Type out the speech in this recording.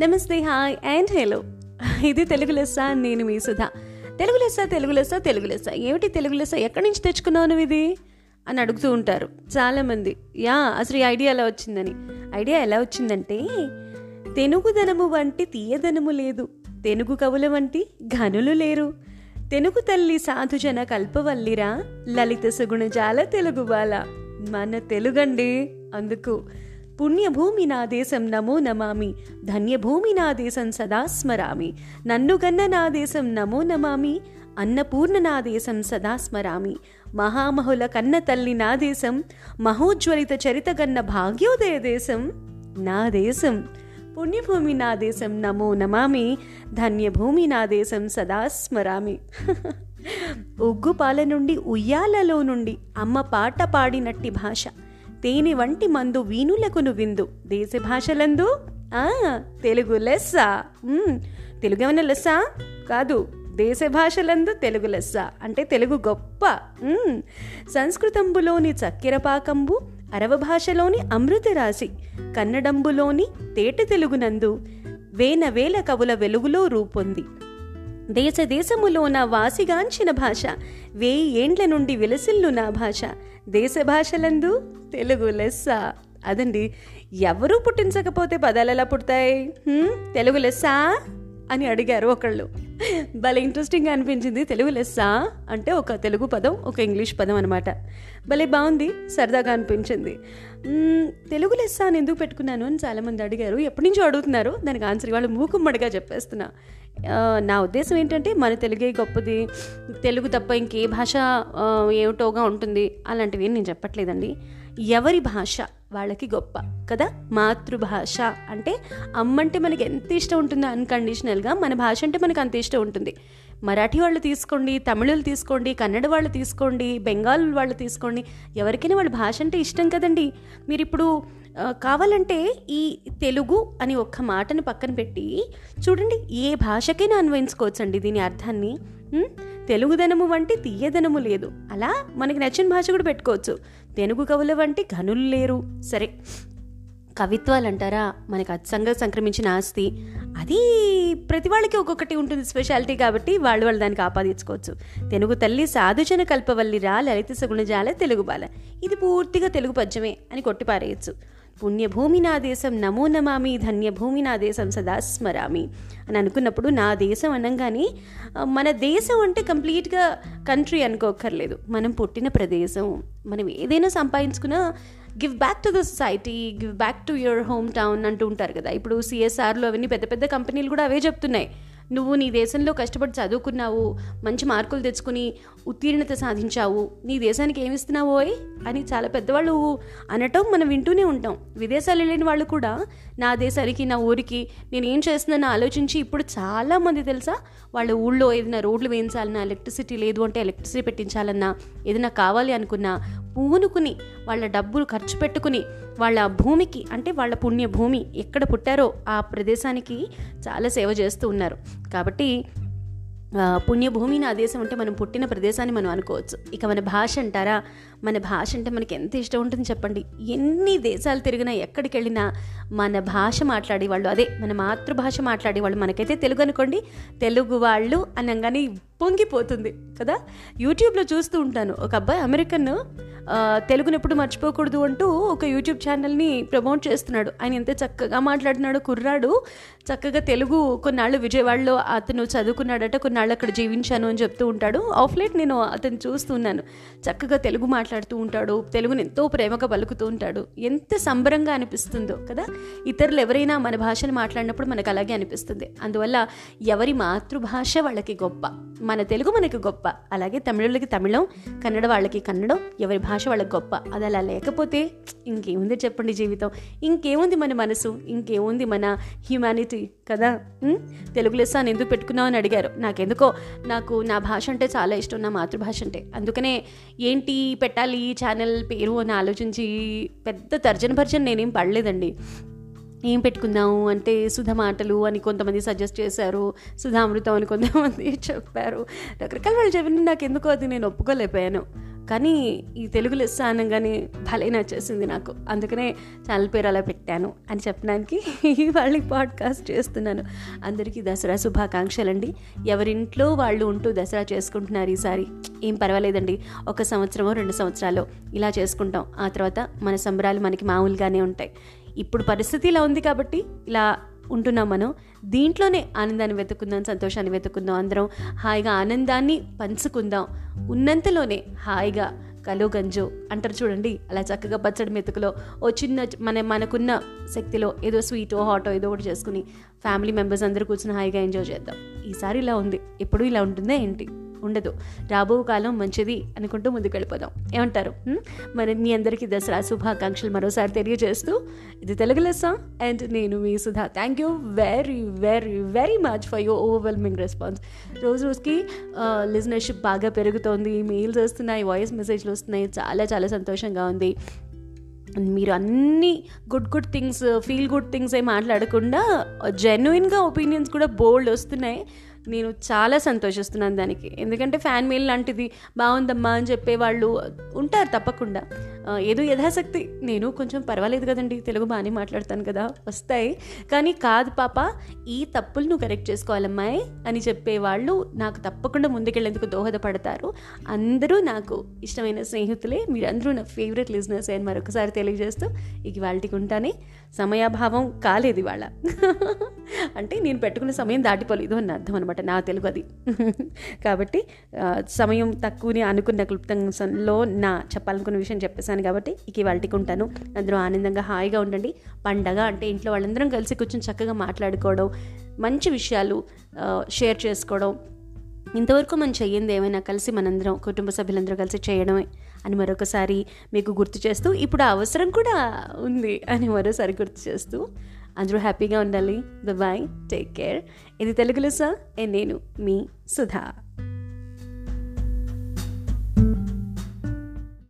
నమస్తే hi and hello. ఇది తెలుగు లెస్స నేను మీ సుధా. తెలుగు లెస్స తెలుగు లెస్స తెలుగు లెస్స. ఏమిటి తెలుగు లెస్స? ఎక్కడి నుంచి తెచ్చుకున్నావు నువ్వు ఇది? అని అడుగుతూ ఉంటారు చాలామంది. యా అసలు ఈ ఐడియా ఎలా వచ్చిందని. ఐడియా ఎలా వచ్చిందంటే తెనుగుదనము వంటి తీయదనము లేదు. తెనుగు కవుల వంటి ఘనులు లేరు. తెనుగు తల్లి సాధుజన కల్పవల్లిరా లలిత సుగుణజాల తెలుగు బాల. మన తెలుగండి అందుకు. పుణ్యభూమి నా దేశం నమో నమామి. ధన్యభూమి నా దేశం సదా స్మరామి. నన్నుగన్న నా దేశం నమో నమామి. అన్నపూర్ణ నా దేశం సదా స్మరామి. మహామహుల కన్న తల్లి నా దేశం. మహోజ్వలిత చరితగన్న భాగ్యోదయ దేశం. నా దేశం. పుణ్యభూమి నా దేశం నమో నమామి. ధన్యభూమి నా దేశం సదా స్మరామి. ఉగ్గుపాల నుండి ఉయ్యాలలో నుండి అమ్మ పాట పాడినట్టి భాష. తేనె వంటి మందు వీణులకును విందు. దేశ భాషలందు? తెలుగు లెస్స. తెలుగు ఏమైనా లెస్స? కాదు దేశ భాషలందు తెలుగు లెస్స. అంటే తెలుగు గొప్ప. సంస్కృతంబులోని చక్కెర పాకంబు అరవ భాషలోని అమృత రాశి కన్నడంబులోని తేట తెలుగునందు వేల కవుల వెలుగులో రూపొంది. దేశ నా వాసిగాంచిన భాష వేయి ఏండ్ల నుండి విలసిల్లు నా భాష. దేశ భాషలందు తెలుగు లెస్స. అదండి ఎవరూ పుట్టించకపోతే పదాలు ఎలా పుడతాయి? తెలుగు లెస్సా? అని అడిగారు ఒకళ్ళు. భలే ఇంట్రెస్టింగ్గా అనిపించింది. తెలుగు లెస్సా? అంటే ఒక తెలుగు పదం ఒక ఇంగ్లీష్ పదం అనమాట భలే బాగుంది సరదాగా అనిపించింది. తెలుగు లెస్సా అని ఎందుకు పెట్టుకున్నాను అని చాలామంది అడిగారు. ఎప్పటి నుంచో అడుగుతున్నారు. దానికి ఆన్సర్ వాళ్ళు మూకుమ్మడిగా చెప్పేస్తున్నా. నా ఉద్దేశం ఏంటంటే మన తెలుగే గొప్పది తెలుగు తప్ప ఇంకే భాష ఏమిటోగా ఉంటుంది అలాంటివి నేను చెప్పట్లేదండి. ఎవరి భాష వాళ్ళకి గొప్ప కదా? మాతృభాష అంటే అమ్మ అంటే మనకి ఎంత ఇష్టం ఉంటుందో అన్కండిషనల్గా మన భాష అంటే మనకు అంత ఇష్టం ఉంటుంది. మరాఠీ వాళ్ళు తీసుకోండి తమిళులు తీసుకోండి కన్నడ వాళ్ళు తీసుకోండి బెంగాల్ వాళ్ళు తీసుకోండి ఎవరికైనా వాళ్ళ భాష అంటే ఇష్టం కదండి. మీరు ఇప్పుడు కావాలంటే ఈ తెలుగు అని ఒక్క మాటను పక్కన పెట్టి చూడండి ఏ భాషకైనా అన్వయించుకోవచ్చండి దీని అర్థాన్ని. తెలుగుదనము వంటి తీయదనము లేదు. అలా మనకి నచ్చిన భాష కూడా పెట్టుకోవచ్చు. తెలుగు కవుల వంటి ఘనులు లేరు. సరే. కవిత్వాలు అంటారా? మనకు అచ్చంగా సంక్రమించిన ఆస్తి. అది ప్రతి వాళ్ళకి ఒక్కొక్కటి ఉంటుంది స్పెషాలిటీ కాబట్టి వాళ్ళు వాళ్ళు దానికి ఆపాదించుకోవచ్చు తెలుగు తల్లి సాధుజన కల్పవల్లిరా లలిత సగుణజాల తెలుగు బాల. ఇది పూర్తిగా తెలుగు పద్యమే అని కొట్టిపారేయచ్చు. పుణ్యభూమి నా దేశం నమో నమామి ధన్యభూమి నా దేశం సదా స్మరామి అని అనుకున్నప్పుడు నా దేశం అనగానే మన దేశం అంటే కంప్లీట్గా కంట్రీ అనుకోకర్లేదు మనం పుట్టిన ప్రదేశం. మనం ఏదైనా సంపాదించుకున్నా give back to the society give back to your hometown అంటూ ఉంటారు కదా. ఇప్పుడు సిఎస్ఆర్లో అవన్నీ పెద్ద పెద్ద కంపెనీలు కూడా అవే చెప్తున్నాయి. నువ్వు నీ దేశంలో కష్టపడి చదువుకున్నావు మంచి మార్కులు తెచ్చుకుని ఉత్తీర్ణత సాధించావు నీ దేశానికి ఏమిస్తున్నావోయ్ అని చాలా పెద్దవాళ్ళు అనటం మనం వింటూనే ఉంటాం. విదేశాలు వెళ్ళిన వాళ్ళు కూడా నా దేశానికి నా ఊరికి నేను ఏం చేస్తున్నానో ఆలోచించి ఇప్పుడు చాలామంది తెలుసా? వాళ్ళ ఊళ్ళో ఏదైనా రోడ్లు వేయించాలన్నా ఎలక్ట్రిసిటీ లేదు అంటే ఎలక్ట్రిసిటీ పెట్టించాలన్నా ఏదైనా కావాలి అనుకున్నా పూనుకుని వాళ్ళ డబ్బులు ఖర్చు పెట్టుకుని వాళ్ళ భూమికి అంటే వాళ్ళ పుణ్యభూమి ఎక్కడ పుట్టారో ఆ ప్రదేశానికి చాలా సేవ చేస్తూ ఉన్నారు. కాబట్టి ఆ, పుణ్యభూమి నా దేశం అంటే మనం పుట్టిన ప్రదేశాన్ని మనం అనుకోవచ్చు. ఇక మన భాష అంటారా? మన భాష అంటే మనకి ఎంత ఇష్టం ఉంటుంది చెప్పండి. ఎన్ని దేశాలు తిరిగినా ఎక్కడికి వెళ్ళినా మన భాష మాట్లాడే వాళ్ళు అదే మన మాతృభాష మాట్లాడే వాళ్ళు మనకైతే తెలుగు అనుకోండి. తెలుగు వాళ్ళు అనగానే పొంగిపోతుంది కదా? యూట్యూబ్లో చూస్తూ ఉంటాను. ఒక అబ్బాయి అమెరికన్ తెలుగుని ఎప్పుడు మర్చిపోకూడదు అంటూ ఒక యూట్యూబ్ ఛానల్ని ప్రమోట్ చేస్తున్నాడు. ఆయన ఎంత చక్కగా మాట్లాడినాడు కుర్రాడు. చక్కగా తెలుగు కొన్నాళ్ళు విజయవాడలో అతను చదువుకున్నాడట కొన్నాళ్ళు అక్కడ జీవించాను అని చెప్తూ ఉంటాడు. ఆఫ్లైట్ నేను అతను చూస్తున్నాను చక్కగా తెలుగు మాట్లాడుతూ ఉంటాడు. తెలుగుని ఎంతో ప్రేమగా పలుకుతూ ఉంటాడు. ఎంత సంబరంగా అనిపిస్తుందో కదా? ఇతరులు ఎవరైనా మన భాషను మాట్లాడినప్పుడు మనకు అలాగే అనిపిస్తుంది. అందువల్ల ఎవరి మాతృభాష వాళ్ళకి గొప్ప. మన తెలుగు మనకి గొప్ప. అలాగే తమిళులకి తమిళం కన్నడ వాళ్ళకి కన్నడం ఎవరి భాష వాళ్ళకి గొప్ప. అది అలా లేకపోతే ఇంకేముంది చెప్పండి జీవితం. ఇంకేముంది మన మనసు? ఇంకేముంది మన హ్యుమానిటీ కదా? తెలుగు లెస్స అని ఎందుకు పెట్టుకున్నావు అని అడిగారు. నాకెందుకో? నాకు నా భాష అంటే చాలా ఇష్టం నా మాతృభాష అంటే. అందుకనే ఏంటి పెట్టాలి ఛానల్ పేరు అని ఆలోచించి పెద్ద తర్జన భర్జన నేనేం పడలేదండి. ఏం పెట్టుకుందాము అంటే సుధ మాటలు అని కొంతమంది సజెస్ట్ చేశారు. సుధామృతం అని కొంతమంది చెప్పారు. రకరకాల వాళ్ళు చెప్పిన నాకు ఎందుకో అది నేను ఒప్పుకోలేకపోయాను. కానీ ఈ తెలుగు లెస్స అనగానే భలే నచ్చేసింది నాకు. అందుకనే ఛానల్ పేరు అలా పెట్టాను అని చెప్పడానికి వాళ్ళకి పాడ్కాస్ట్ చేస్తున్నాను. అందరికీ దసరా శుభాకాంక్షలు అండి ఎవరింట్లో వాళ్ళు ఉంటూ దసరా చేసుకుంటున్నారు ఈసారి? ఏం పర్వాలేదండి. ఒక సంవత్సరమో రెండు సంవత్సరాలు ఇలా చేసుకుంటాం. ఆ తర్వాత మన సంబరాలు మనకి మామూలుగానే ఉంటాయి. ఇప్పుడు పరిస్థితి ఇలా ఉంది కాబట్టి ఇలా ఉంటున్నాం మనం. దీంట్లోనే ఆనందాన్ని వెతుకుందాం సంతోషాన్ని వెతుకుందాం అందరం. హాయిగా ఆనందాన్ని పంచుకుందాం. ఉన్నంతలోనే హాయిగా కలు గంజు అంటారు చూడండి అలా చక్కగా పచ్చడి మెతుకులో ఓ చిన్న మన మనకున్న శక్తిలో ఏదో స్వీటో హాటో ఏదో ఒకటి చేసుకుని ఫ్యామిలీ మెంబర్స్ అందరూ కూర్చుని హాయిగా ఎంజాయ్ చేద్దాం. ఈసారి ఇలా ఉంది. ఎప్పుడు ఇలా ఉంటుందా ఏంటి? ఉండదు. రాబో కాలం మంచిది అనుకుంటూ ముందుకు వెళ్ళిపోదాం ఏమంటారు మరి మీ అందరికీ దసరా శుభాకాంక్షలు మరోసారి తెలియజేస్తూ ఇది తెలుగు లెస్స? అండ్ నేను మీ Sudha. Thank you very very very much for your overwhelming response రోజు రోజుకి లిజనర్షిప్ బాగా పెరుగుతోంది. మెయిల్స్ వస్తున్నాయి వాయిస్ మెసేజ్లు వస్తున్నాయి. చాలా చాలా సంతోషంగా ఉంది. మీరు అన్ని good good things feel good things ఏ మాట్లాడకుండా జెన్యున్గా ఒపీనియన్స్ కూడా బోల్డ్ వస్తున్నాయి. నేను చాలా సంతోషిస్తున్నాను దానికి. ఎందుకంటే ఫ్యాన్ మెయిల్ లాంటిది బాగుందమ్మా అని చెప్పే వాళ్ళు ఉంటారు తప్పకుండా. ఏదో యథాశక్తి. నేను కొంచెం పర్వాలేదు కదండి తెలుగు బాగానే మాట్లాడతాను కదా వస్తాయి. కానీ కాదు పాప ఈ తప్పులు నువ్వు కరెక్ట్ చేసుకోవాలమ్మాయి అని చెప్పే వాళ్ళు నాకు తప్పకుండా ముందుకెళ్ళేందుకు దోహదపడతారు. అందరూ నాకు ఇష్టమైన స్నేహితులే. మీరందరూ నా ఫేవరెట్ లిజినెస్ అని మరొకసారి తెలియజేస్తూ ఇక వాళ్ళకి ఉంటానే. సమయాభావం కాలేదు ఇవాళ. అంటే నేను పెట్టుకున్న సమయం దాటిపోలేదు అని అర్థం అనమాట నా తెలుగు అది. కాబట్టి సమయం తక్కువని అనుకున్న క్లుప్తంలో నా చెప్పాలనుకున్న విషయం చెప్పేశాను కాబట్టి ఇక వాళ్ళకి ఉంటాను. అందరూ ఆనందంగా హాయిగా ఉండండి. పండగ అంటే ఇంట్లో వాళ్ళందరం కలిసి కూర్చొని చక్కగా మాట్లాడుకోవడం మంచి విషయాలు షేర్ చేసుకోవడం ఇంతవరకు మనం చెయ్యింది ఏమైనా కలిసి మనందరం కుటుంబ సభ్యులందరూ కలిసి చేయడమే అని మరొకసారి మీకు గుర్తు చేస్తూ ఇప్పుడు అవసరం కూడా ఉంది అని మరోసారి గుర్తు చేస్తూ అందరూ హ్యాపీగా ఉండాలి. బాయ్ టేక్ కేర్ ఇది తెలుగులో సార్. నేను మీ సుధా.